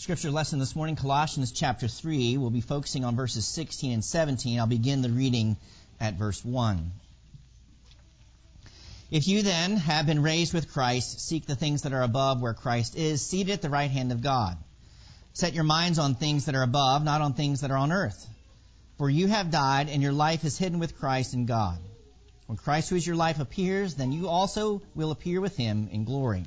Scripture lesson this morning, Colossians chapter 3. We'll be focusing on verses 16 and 17. I'll begin the reading at verse 1. If you then have been raised with Christ, seek the things that are above where Christ is, seated at the right hand of God. Set your minds on things that are above, not on things that are on earth. For you have died, and your life is hidden with Christ in God. When Christ, who is your life, appears, then you also will appear with him in glory.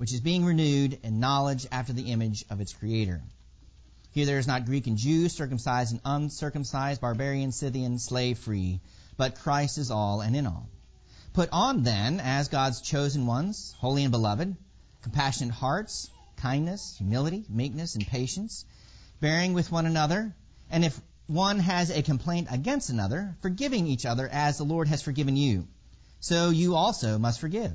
which is being renewed in knowledge after the image of its creator. Here there is not Greek and Jew, circumcised and uncircumcised, barbarian, Scythian, slave free, but Christ is all and in all. Put on then, as God's chosen ones, holy and beloved, compassionate hearts, kindness, humility, meekness, and patience, bearing with one another, and if one has a complaint against another, forgiving each other as the Lord has forgiven you. So you also must forgive.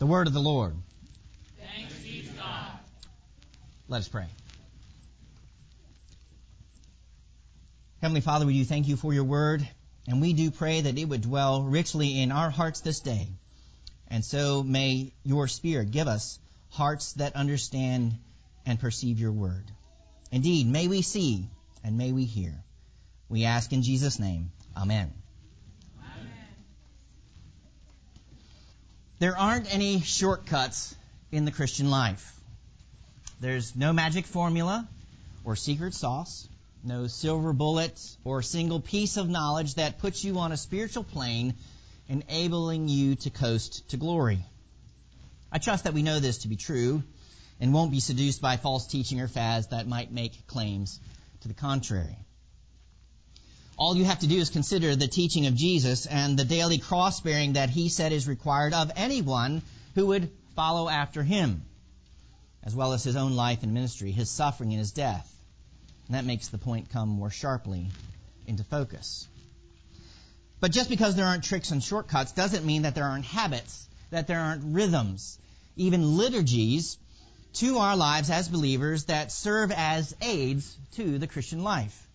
The word of the Lord. Thanks be to God. Let us pray. Heavenly Father, we do thank you for your word, and we do pray that it would dwell richly in our hearts this day. And so may your Spirit give us hearts that understand and perceive your word. Indeed, may we see and may we hear. We ask in Jesus' name. Amen. There aren't any shortcuts in the Christian life. There's no magic formula or secret sauce, no silver bullet or single piece of knowledge that puts you on a spiritual plane, enabling you to coast to glory. I trust that we know this to be true and won't be seduced by false teaching or fads that might make claims to the contrary. All you have to do is consider the teaching of Jesus and the daily cross bearing that he said is required of anyone who would follow after him, as well as his own life and ministry, his suffering and his death. And that makes the point come more sharply into focus. But just because there aren't tricks and shortcuts doesn't mean that there aren't habits, that there aren't rhythms, even liturgies to our lives as believers that serve as aids to the Christian life.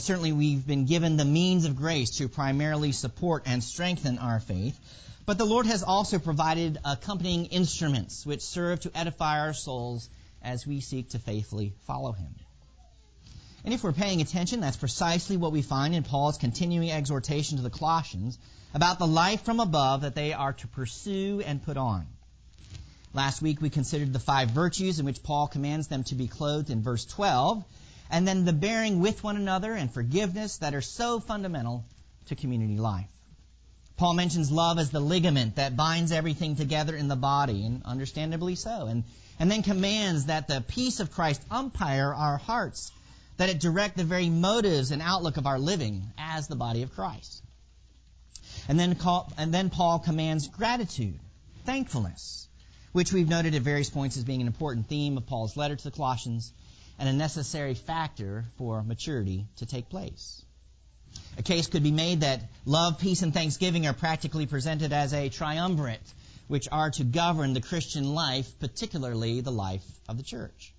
Certainly we've been given the means of grace to primarily support and strengthen our faith. But the Lord has also provided accompanying instruments which serve to edify our souls as we seek to faithfully follow Him. And if we're paying attention, that's precisely what we find in Paul's continuing exhortation to the Colossians about the life from above that they are to pursue and put on. Last week we considered the five virtues in which Paul commands them to be clothed in verse 12 and then the bearing with one another and forgiveness that are so fundamental to community life. Paul mentions love as the ligament that binds everything together in the body, and understandably so, and, and then commands that the peace of Christ umpire our hearts, that it direct the very motives and outlook of our living as the body of Christ. And then, call, and then Paul commands gratitude, thankfulness, which we've noted at various points as being an important theme of Paul's letter to the Colossians and a necessary factor for maturity to take place. A case could be made that love, peace, and thanksgiving are practically presented as a triumvirate which are to govern the Christian life, particularly the life of the church.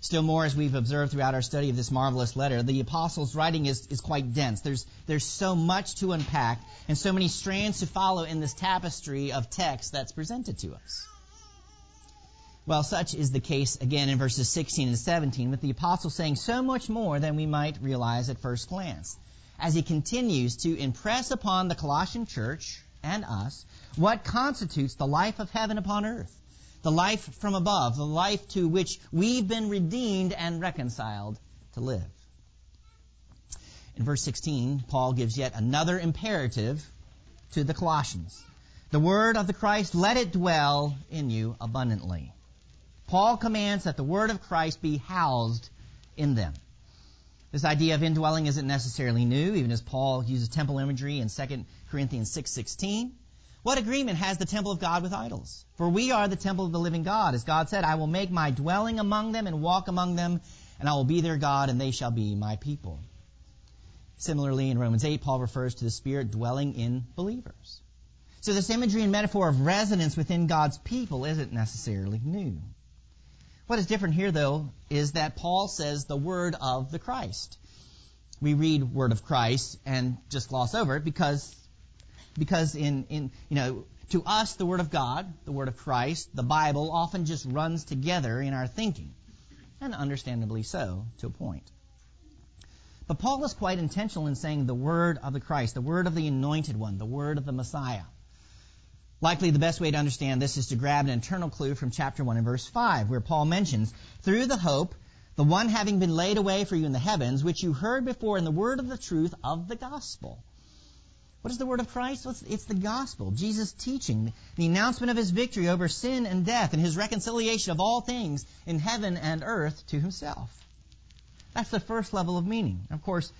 Still more, as we've observed throughout our study of this marvelous letter, the apostles' writing is, is quite dense. There's, there's so much to unpack and so many strands to follow in this tapestry of text that's presented to us. Well, such is the case again in verses 16 and 17, with the apostle saying so much more than we might realize at first glance, as he continues to impress upon the Colossian church and us what constitutes the life of heaven upon earth, the life from above, the life to which we've been redeemed and reconciled to live. In verse 16, Paul gives yet another imperative to the Colossians. The word of the Christ, let it dwell in you abundantly. Paul commands that the word of Christ be housed in them. This idea of indwelling isn't necessarily new, even as Paul uses temple imagery in 2 Corinthians 6:16. what agreement has the temple of God with idols? For we are the temple of the living God. As God said, I will make my dwelling among them and walk among them, and I will be their God, and they shall be my people. Similarly, in Romans 8, Paul refers to the Spirit dwelling in believers. So this imagery and metaphor of residence within God's people isn't necessarily new. What is different here, though, is that Paul says the word of the Christ. We read word of Christ and just gloss over it because, because in, in, you know, to us, the word of God, the word of Christ, the Bible often just runs together in our thinking. And understandably so, to a point. But Paul is quite intentional in saying the word of the Christ, the word of the anointed one, the word of the Messiah. Likely the best way to understand this is to grab an internal clue from chapter 1 and verse 5, where Paul mentions, through the hope, the one having been laid away for you in the heavens, which you heard before in the word of the truth of the gospel. What is the word of Christ? It's the gospel. Jesus' teaching, the announcement of his victory over sin and death, and his reconciliation of all things in heaven and earth to himself. That's the first level of meaning. Of course,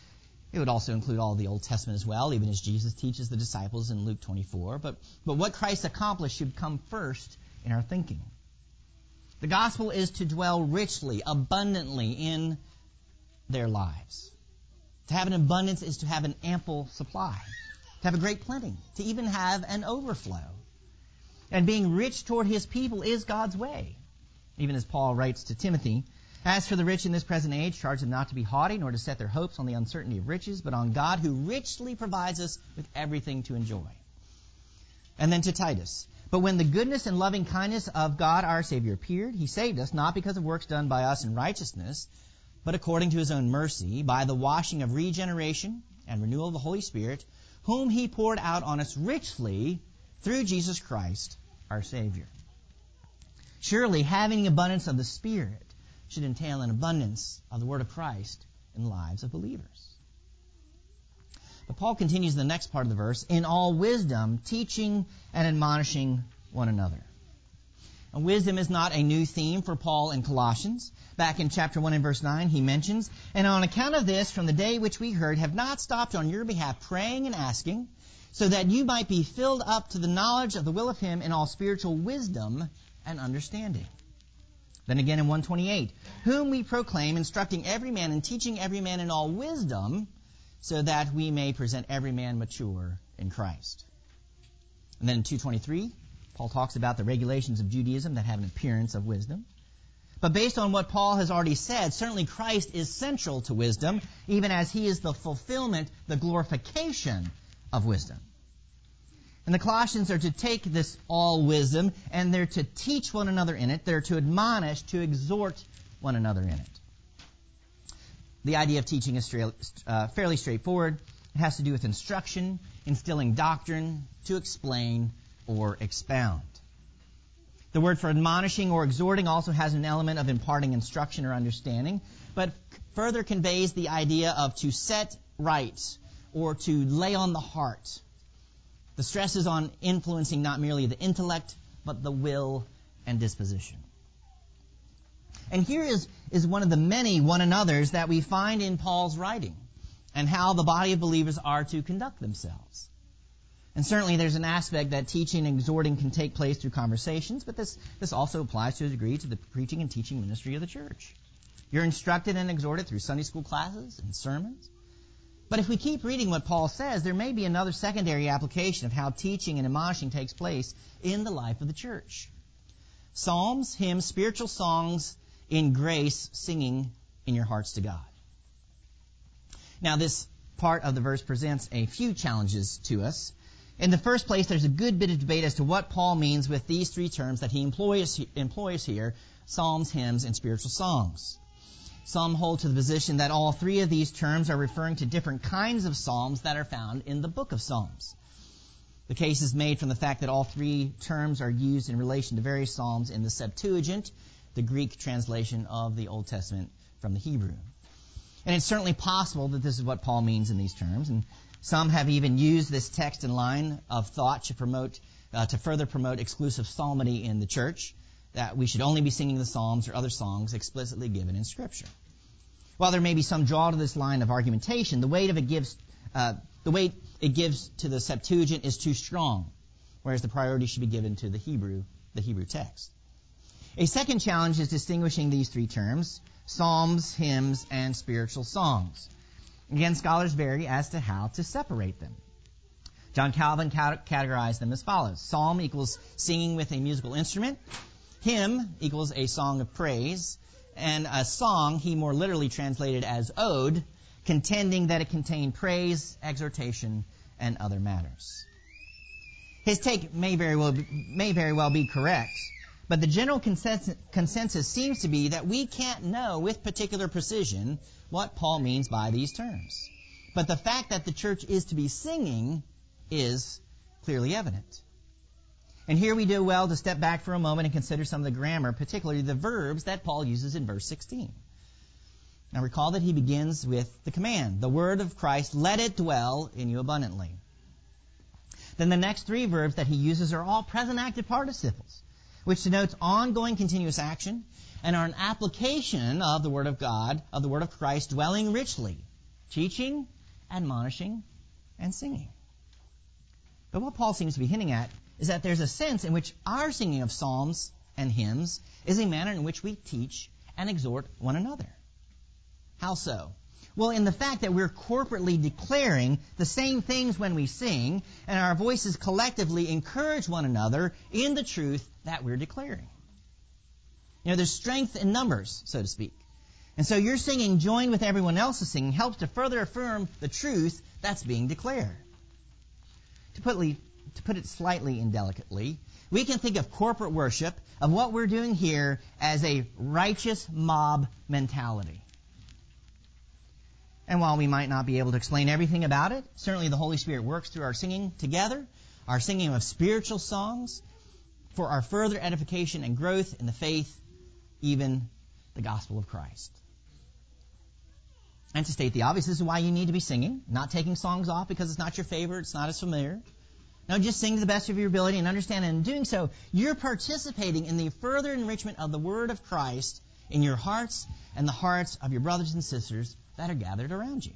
it would also include all the Old Testament as well, even as Jesus teaches the disciples in Luke 24. But, but what Christ accomplished should come first in our thinking. The gospel is to dwell richly, abundantly in their lives. To have an abundance is to have an ample supply, to have a great plenty, to even have an overflow. And being rich toward his people is God's way. Even as Paul writes to Timothy, as for the rich in this present age, charge them not to be haughty, nor to set their hopes on the uncertainty of riches, but on God who richly provides us with everything to enjoy. And then to Titus. But when the goodness and loving kindness of God our Savior appeared, He saved us, not because of works done by us in righteousness, but according to His own mercy, by the washing of regeneration and renewal of the Holy Spirit, whom He poured out on us richly through Jesus Christ our Savior. Surely having abundance of the Spirit should entail an abundance of the Word of Christ in the lives of believers. But Paul continues the next part of the verse in all wisdom, teaching and admonishing one another. And wisdom is not a new theme for Paul in Colossians. Back in chapter 1 and verse 9, he mentions, And on account of this, from the day which we heard, have not stopped on your behalf praying and asking, so that you might be filled up to the knowledge of the will of Him in all spiritual wisdom and understanding then again in 128, whom we proclaim, instructing every man and teaching every man in all wisdom, so that we may present every man mature in Christ. And then in 223, Paul talks about the regulations of Judaism that have an appearance of wisdom. But based on what Paul has already said, certainly Christ is central to wisdom, even as he is the fulfillment, the glorification of wisdom. And the Colossians are to take this all wisdom and they're to teach one another in it. They're to admonish, to exhort one another in it. The idea of teaching is uh, fairly straightforward. It has to do with instruction, instilling doctrine, to explain or expound. The word for admonishing or exhorting also has an element of imparting instruction or understanding, but further conveys the idea of to set right or to lay on the heart the stress is on influencing not merely the intellect, but the will and disposition. And here is, is one of the many one another's that we find in Paul's writing and how the body of believers are to conduct themselves. And certainly there's an aspect that teaching and exhorting can take place through conversations, but this, this also applies to a degree to the preaching and teaching ministry of the church. You're instructed and exhorted through Sunday school classes and sermons. But if we keep reading what Paul says, there may be another secondary application of how teaching and admonishing takes place in the life of the church. Psalms, hymns, spiritual songs in grace, singing in your hearts to God. Now, this part of the verse presents a few challenges to us. In the first place, there's a good bit of debate as to what Paul means with these three terms that he employs, employs here psalms, hymns, and spiritual songs. Some hold to the position that all three of these terms are referring to different kinds of psalms that are found in the book of Psalms. The case is made from the fact that all three terms are used in relation to various Psalms in the Septuagint, the Greek translation of the Old Testament from the Hebrew. And it's certainly possible that this is what Paul means in these terms, and some have even used this text and line of thought to promote, uh, to further promote exclusive psalmody in the church, that we should only be singing the Psalms or other songs explicitly given in Scripture. While there may be some draw to this line of argumentation, the weight of it gives, uh, the weight it gives to the Septuagint is too strong, whereas the priority should be given to the Hebrew, the Hebrew text. A second challenge is distinguishing these three terms, psalms, hymns, and spiritual songs. Again, scholars vary as to how to separate them. John Calvin categorized them as follows. Psalm equals singing with a musical instrument. Hymn equals a song of praise. And a song he more literally translated as ode, contending that it contained praise, exhortation, and other matters. His take may very well be, may very well be correct, but the general consensus, consensus seems to be that we can't know with particular precision what Paul means by these terms. But the fact that the church is to be singing is clearly evident. And here we do well to step back for a moment and consider some of the grammar, particularly the verbs that Paul uses in verse 16. Now recall that he begins with the command, the word of Christ, let it dwell in you abundantly. Then the next three verbs that he uses are all present active participles, which denotes ongoing continuous action and are an application of the word of God, of the word of Christ dwelling richly, teaching, admonishing, and singing. But what Paul seems to be hinting at is that there's a sense in which our singing of psalms and hymns is a manner in which we teach and exhort one another. How so? Well, in the fact that we're corporately declaring the same things when we sing, and our voices collectively encourage one another in the truth that we're declaring. You know, there's strength in numbers, so to speak. And so your singing joined with everyone else's singing helps to further affirm the truth that's being declared. To put, to put it slightly indelicately, we can think of corporate worship, of what we're doing here, as a righteous mob mentality. And while we might not be able to explain everything about it, certainly the Holy Spirit works through our singing together, our singing of spiritual songs, for our further edification and growth in the faith, even the gospel of Christ. And to state the obvious, this is why you need to be singing, not taking songs off because it's not your favorite, it's not as familiar. No, just sing to the best of your ability and understand. And in doing so, you're participating in the further enrichment of the Word of Christ in your hearts and the hearts of your brothers and sisters that are gathered around you.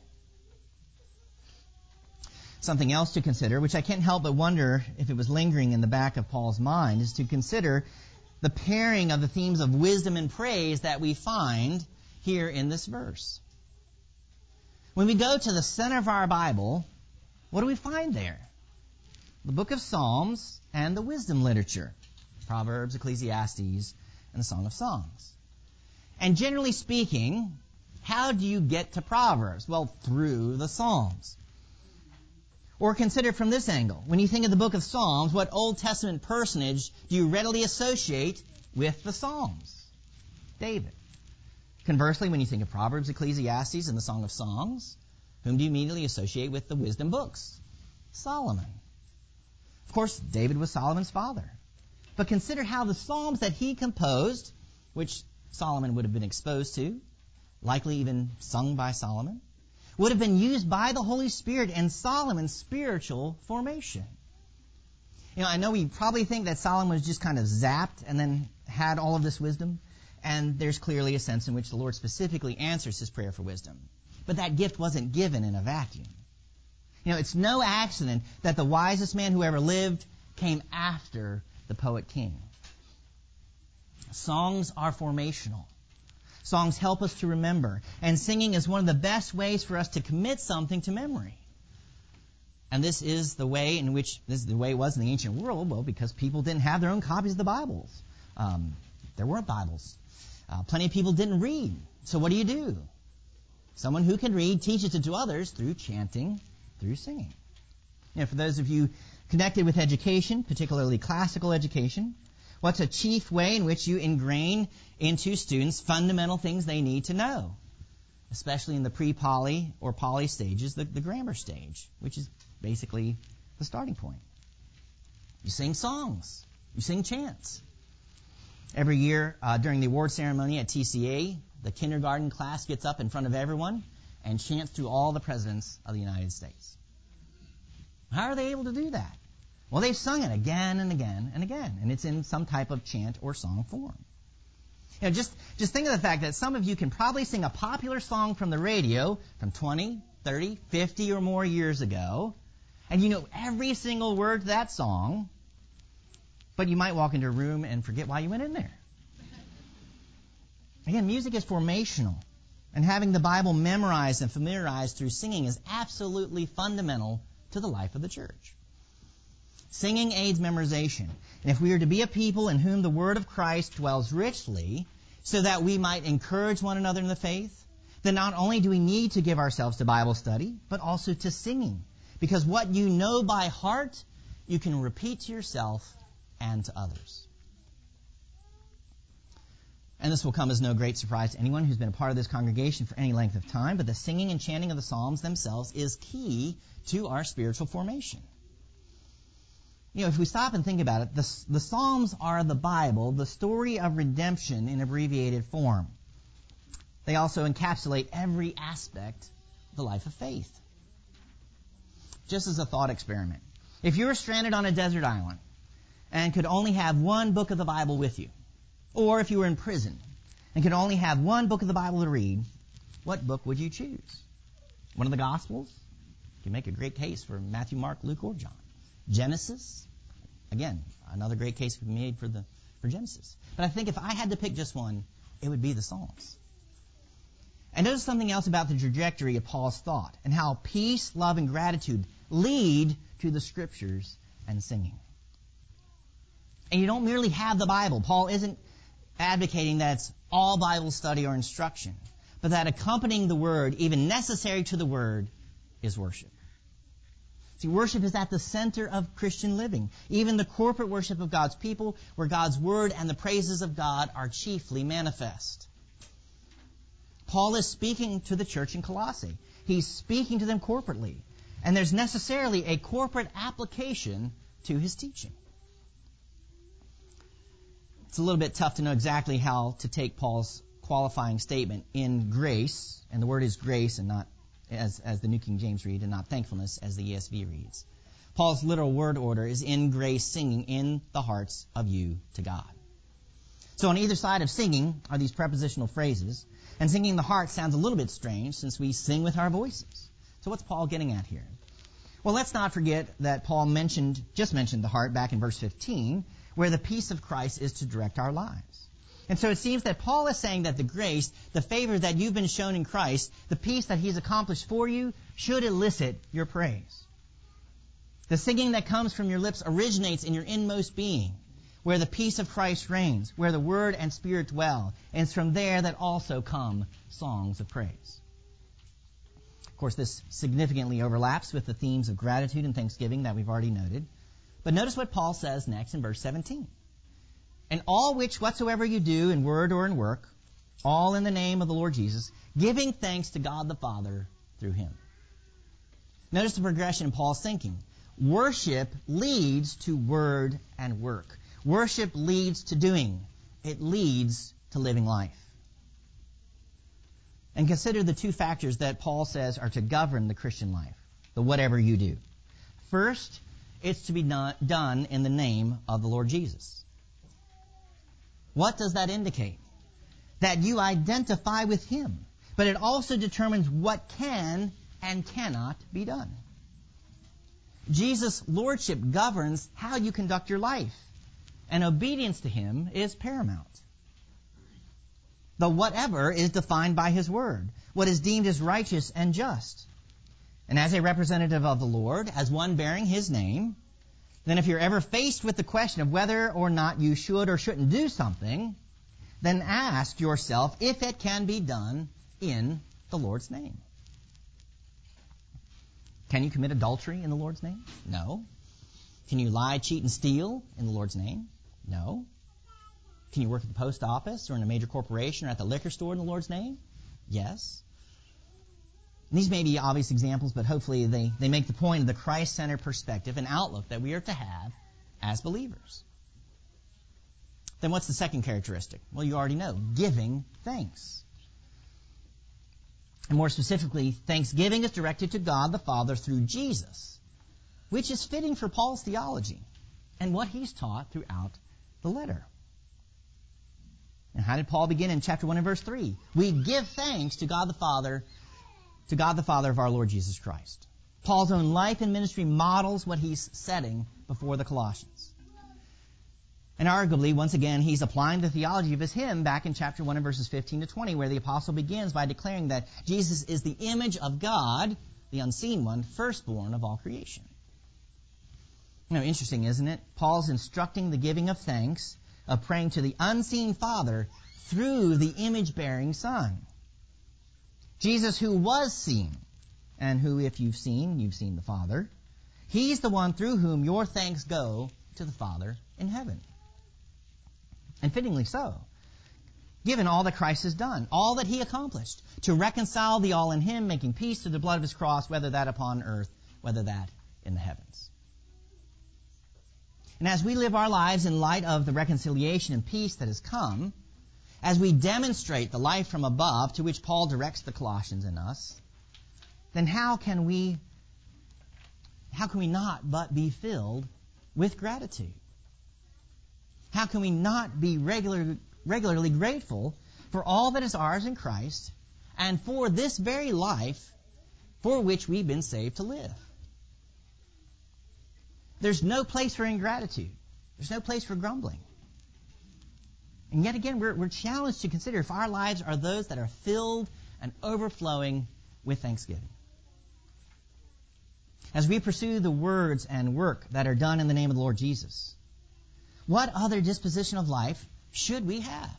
Something else to consider, which I can't help but wonder if it was lingering in the back of Paul's mind, is to consider the pairing of the themes of wisdom and praise that we find here in this verse. When we go to the center of our Bible, what do we find there? The book of Psalms and the wisdom literature Proverbs, Ecclesiastes, and the Song of Songs. And generally speaking, how do you get to Proverbs? Well, through the Psalms. Or consider from this angle. When you think of the book of Psalms, what Old Testament personage do you readily associate with the Psalms? David. Conversely, when you think of Proverbs, Ecclesiastes, and the Song of Songs, whom do you immediately associate with the wisdom books? Solomon. Of course, David was Solomon's father. But consider how the Psalms that he composed, which Solomon would have been exposed to, likely even sung by Solomon, would have been used by the Holy Spirit in Solomon's spiritual formation. You know, I know we probably think that Solomon was just kind of zapped and then had all of this wisdom, and there's clearly a sense in which the Lord specifically answers his prayer for wisdom. But that gift wasn't given in a vacuum. You know, it's no accident that the wisest man who ever lived came after the poet king. Songs are formational. Songs help us to remember. And singing is one of the best ways for us to commit something to memory. And this is the way in which this is the way it was in the ancient world. Well, because people didn't have their own copies of the Bibles. Um, there weren't Bibles. Uh, plenty of people didn't read. So what do you do? Someone who can read teaches it to others through chanting, through singing. Know, for those of you connected with education, particularly classical education, What's a chief way in which you ingrain into students fundamental things they need to know? Especially in the pre-poly or poly stages, the, the grammar stage, which is basically the starting point. You sing songs. You sing chants. Every year uh, during the award ceremony at TCA, the kindergarten class gets up in front of everyone and chants to all the presidents of the United States. How are they able to do that? Well, they've sung it again and again and again, and it's in some type of chant or song form. You know, just, just think of the fact that some of you can probably sing a popular song from the radio from 20, 30, 50 or more years ago, and you know every single word to that song, but you might walk into a room and forget why you went in there. Again, music is formational, and having the Bible memorized and familiarized through singing is absolutely fundamental to the life of the church. Singing aids memorization. And if we are to be a people in whom the word of Christ dwells richly, so that we might encourage one another in the faith, then not only do we need to give ourselves to Bible study, but also to singing. Because what you know by heart, you can repeat to yourself and to others. And this will come as no great surprise to anyone who's been a part of this congregation for any length of time, but the singing and chanting of the Psalms themselves is key to our spiritual formation. You know, if we stop and think about it, the, the Psalms are the Bible, the story of redemption in abbreviated form. They also encapsulate every aspect of the life of faith. Just as a thought experiment. If you were stranded on a desert island and could only have one book of the Bible with you, or if you were in prison and could only have one book of the Bible to read, what book would you choose? One of the Gospels? You can make a great case for Matthew, Mark, Luke, or John. Genesis? Again, another great case made for the for Genesis. But I think if I had to pick just one, it would be the Psalms. And notice something else about the trajectory of Paul's thought and how peace, love, and gratitude lead to the scriptures and singing. And you don't merely have the Bible. Paul isn't advocating that it's all Bible study or instruction, but that accompanying the word, even necessary to the word, is worship. See, worship is at the center of Christian living. Even the corporate worship of God's people, where God's word and the praises of God are chiefly manifest. Paul is speaking to the church in Colossae. He's speaking to them corporately. And there's necessarily a corporate application to his teaching. It's a little bit tough to know exactly how to take Paul's qualifying statement in grace, and the word is grace and not as, as the New King James read, and not thankfulness as the ESV reads. Paul's literal word order is in grace singing in the hearts of you to God. So on either side of singing are these prepositional phrases, and singing in the heart sounds a little bit strange since we sing with our voices. So what's Paul getting at here? Well, let's not forget that Paul mentioned, just mentioned the heart back in verse 15, where the peace of Christ is to direct our lives. And so it seems that Paul is saying that the grace, the favor that you've been shown in Christ, the peace that he's accomplished for you, should elicit your praise. The singing that comes from your lips originates in your inmost being, where the peace of Christ reigns, where the Word and Spirit dwell, and it's from there that also come songs of praise. Of course, this significantly overlaps with the themes of gratitude and thanksgiving that we've already noted. But notice what Paul says next in verse 17. And all which whatsoever you do in word or in work, all in the name of the Lord Jesus, giving thanks to God the Father through him. Notice the progression in Paul's thinking. Worship leads to word and work. Worship leads to doing. It leads to living life. And consider the two factors that Paul says are to govern the Christian life, the whatever you do. First, it's to be done in the name of the Lord Jesus. What does that indicate? That you identify with Him. But it also determines what can and cannot be done. Jesus' lordship governs how you conduct your life, and obedience to Him is paramount. The whatever is defined by His Word, what is deemed as righteous and just. And as a representative of the Lord, as one bearing His name, then if you're ever faced with the question of whether or not you should or shouldn't do something, then ask yourself if it can be done in the Lord's name. Can you commit adultery in the Lord's name? No. Can you lie, cheat, and steal in the Lord's name? No. Can you work at the post office or in a major corporation or at the liquor store in the Lord's name? Yes. These may be obvious examples, but hopefully they, they make the point of the Christ centered perspective and outlook that we are to have as believers. Then what's the second characteristic? Well, you already know giving thanks. And more specifically, thanksgiving is directed to God the Father through Jesus, which is fitting for Paul's theology and what he's taught throughout the letter. And how did Paul begin in chapter 1 and verse 3? We give thanks to God the Father, to God the Father of our Lord Jesus Christ. Paul's own life and ministry models what he's setting before the Colossians. And arguably, once again, he's applying the theology of his hymn back in chapter 1 and verses 15 to 20, where the apostle begins by declaring that Jesus is the image of God, the unseen one, firstborn of all creation. Know, interesting, isn't it? Paul's instructing the giving of thanks, of praying to the unseen Father through the image bearing Son. Jesus, who was seen, and who, if you've seen, you've seen the Father, he's the one through whom your thanks go to the Father in heaven. And fittingly so, given all that Christ has done, all that he accomplished, to reconcile the all in him, making peace through the blood of his cross, whether that upon earth, whether that in the heavens. And as we live our lives in light of the reconciliation and peace that has come, as we demonstrate the life from above to which Paul directs the Colossians in us, then how can we how can we not but be filled with gratitude? How can we not be regular, regularly grateful for all that is ours in Christ and for this very life for which we've been saved to live? There's no place for ingratitude. There's no place for grumbling. And yet again, we're, we're challenged to consider if our lives are those that are filled and overflowing with thanksgiving. As we pursue the words and work that are done in the name of the Lord Jesus, what other disposition of life should we have?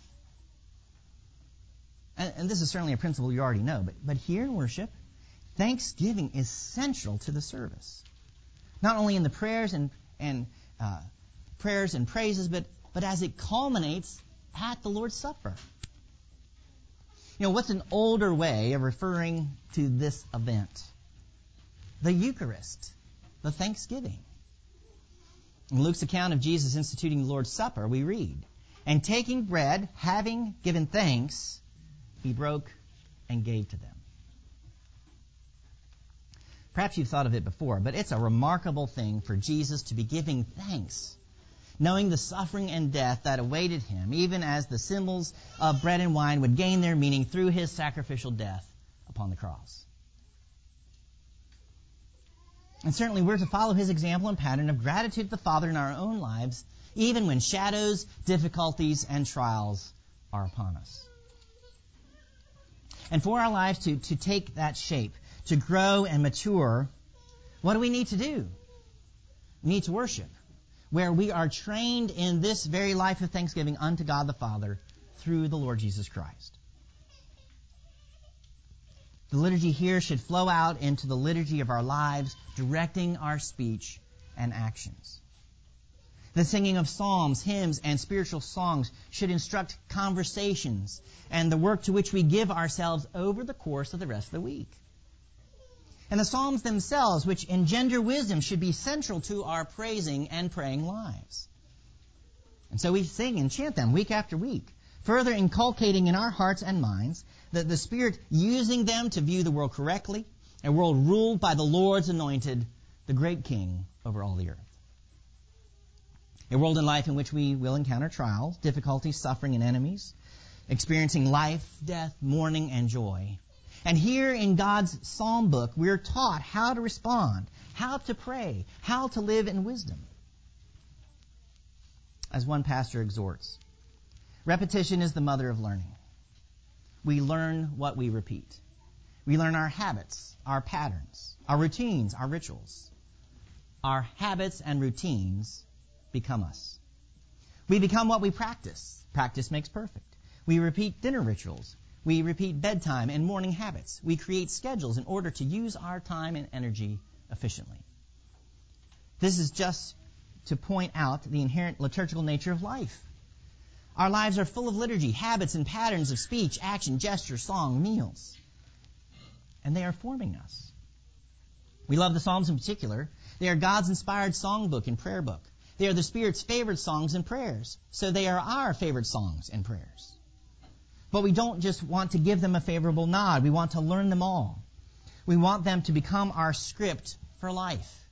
And, and this is certainly a principle you already know, but, but here in worship, thanksgiving is central to the service. Not only in the prayers and, and uh, prayers and praises, but, but as it culminates at the Lord's Supper. You know, what's an older way of referring to this event? The Eucharist, the Thanksgiving. In Luke's account of Jesus instituting the Lord's Supper, we read, And taking bread, having given thanks, he broke and gave to them. Perhaps you've thought of it before, but it's a remarkable thing for Jesus to be giving thanks, knowing the suffering and death that awaited him, even as the symbols of bread and wine would gain their meaning through his sacrificial death upon the cross. And certainly we're to follow his example and pattern of gratitude to the Father in our own lives, even when shadows, difficulties, and trials are upon us. And for our lives to, to take that shape, to grow and mature, what do we need to do? We need to worship, where we are trained in this very life of thanksgiving unto God the Father through the Lord Jesus Christ. The liturgy here should flow out into the liturgy of our lives, directing our speech and actions. The singing of psalms, hymns, and spiritual songs should instruct conversations and the work to which we give ourselves over the course of the rest of the week. And the psalms themselves, which engender wisdom, should be central to our praising and praying lives. And so we sing and chant them week after week further inculcating in our hearts and minds that the Spirit using them to view the world correctly, a world ruled by the Lord's anointed, the great King over all the earth. A world in life in which we will encounter trials, difficulties, suffering, and enemies, experiencing life, death, mourning, and joy. And here in God's psalm book, we're taught how to respond, how to pray, how to live in wisdom. As one pastor exhorts, Repetition is the mother of learning. We learn what we repeat. We learn our habits, our patterns, our routines, our rituals. Our habits and routines become us. We become what we practice. Practice makes perfect. We repeat dinner rituals. We repeat bedtime and morning habits. We create schedules in order to use our time and energy efficiently. This is just to point out the inherent liturgical nature of life. Our lives are full of liturgy, habits, and patterns of speech, action, gesture, song, meals. And they are forming us. We love the Psalms in particular. They are God's inspired songbook and prayer book. They are the Spirit's favorite songs and prayers. So they are our favorite songs and prayers. But we don't just want to give them a favorable nod. We want to learn them all. We want them to become our script for life.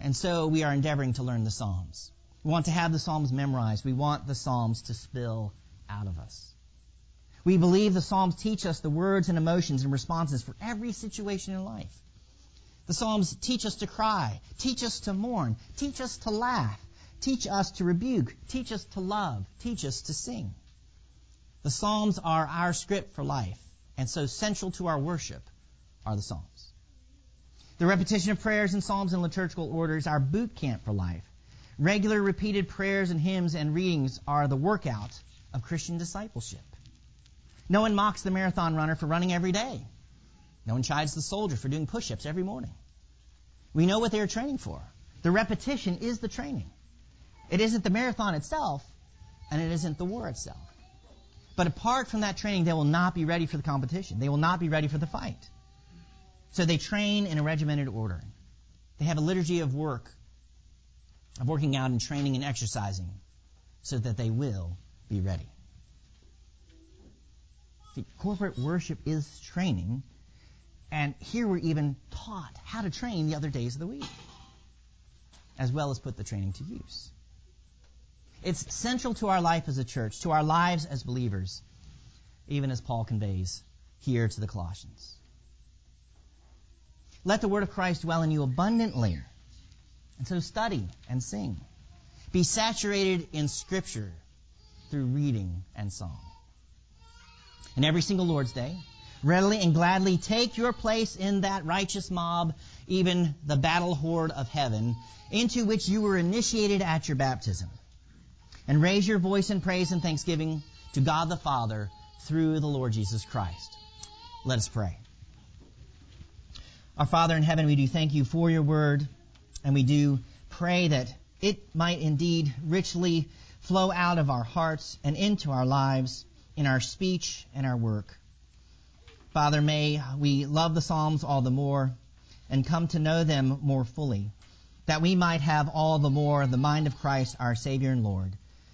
And so we are endeavoring to learn the Psalms. We want to have the Psalms memorized. We want the Psalms to spill out of us. We believe the Psalms teach us the words and emotions and responses for every situation in life. The Psalms teach us to cry, teach us to mourn, teach us to laugh, teach us to rebuke, teach us to love, teach us to sing. The Psalms are our script for life, and so central to our worship are the Psalms. The repetition of prayers and Psalms in liturgical order is our boot camp for life. Regular repeated prayers and hymns and readings are the workout of Christian discipleship. No one mocks the marathon runner for running every day. No one chides the soldier for doing push ups every morning. We know what they are training for. The repetition is the training. It isn't the marathon itself, and it isn't the war itself. But apart from that training, they will not be ready for the competition. They will not be ready for the fight. So they train in a regimented order. They have a liturgy of work, of working out and training and exercising, so that they will be ready. See, corporate worship is training and here we're even taught how to train the other days of the week, as well as put the training to use. It's central to our life as a church, to our lives as believers, even as Paul conveys here to the Colossians. Let the word of Christ dwell in you abundantly. And so study and sing. Be saturated in Scripture through reading and song. And every single Lord's Day, readily and gladly take your place in that righteous mob, even the battle horde of heaven, into which you were initiated at your baptism. And raise your voice in praise and thanksgiving to God the Father through the Lord Jesus Christ. Let us pray. Our Father in heaven, we do thank you for your word, and we do pray that it might indeed richly flow out of our hearts and into our lives in our speech and our work. Father, may we love the Psalms all the more and come to know them more fully, that we might have all the more the mind of Christ, our Savior and Lord,